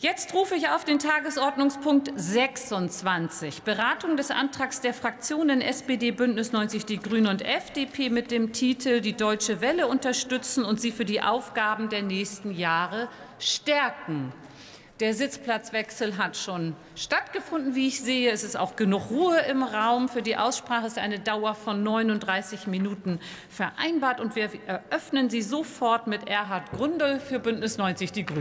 Jetzt rufe ich auf den Tagesordnungspunkt 26, Beratung des Antrags der Fraktionen SPD, Bündnis 90 Die Grünen und FDP mit dem Titel Die Deutsche Welle unterstützen und sie für die Aufgaben der nächsten Jahre stärken. Der Sitzplatzwechsel hat schon stattgefunden, wie ich sehe. Es ist auch genug Ruhe im Raum. Für die Aussprache ist eine Dauer von 39 Minuten vereinbart. Und wir eröffnen sie sofort mit Erhard Gründel für Bündnis 90 Die Grünen.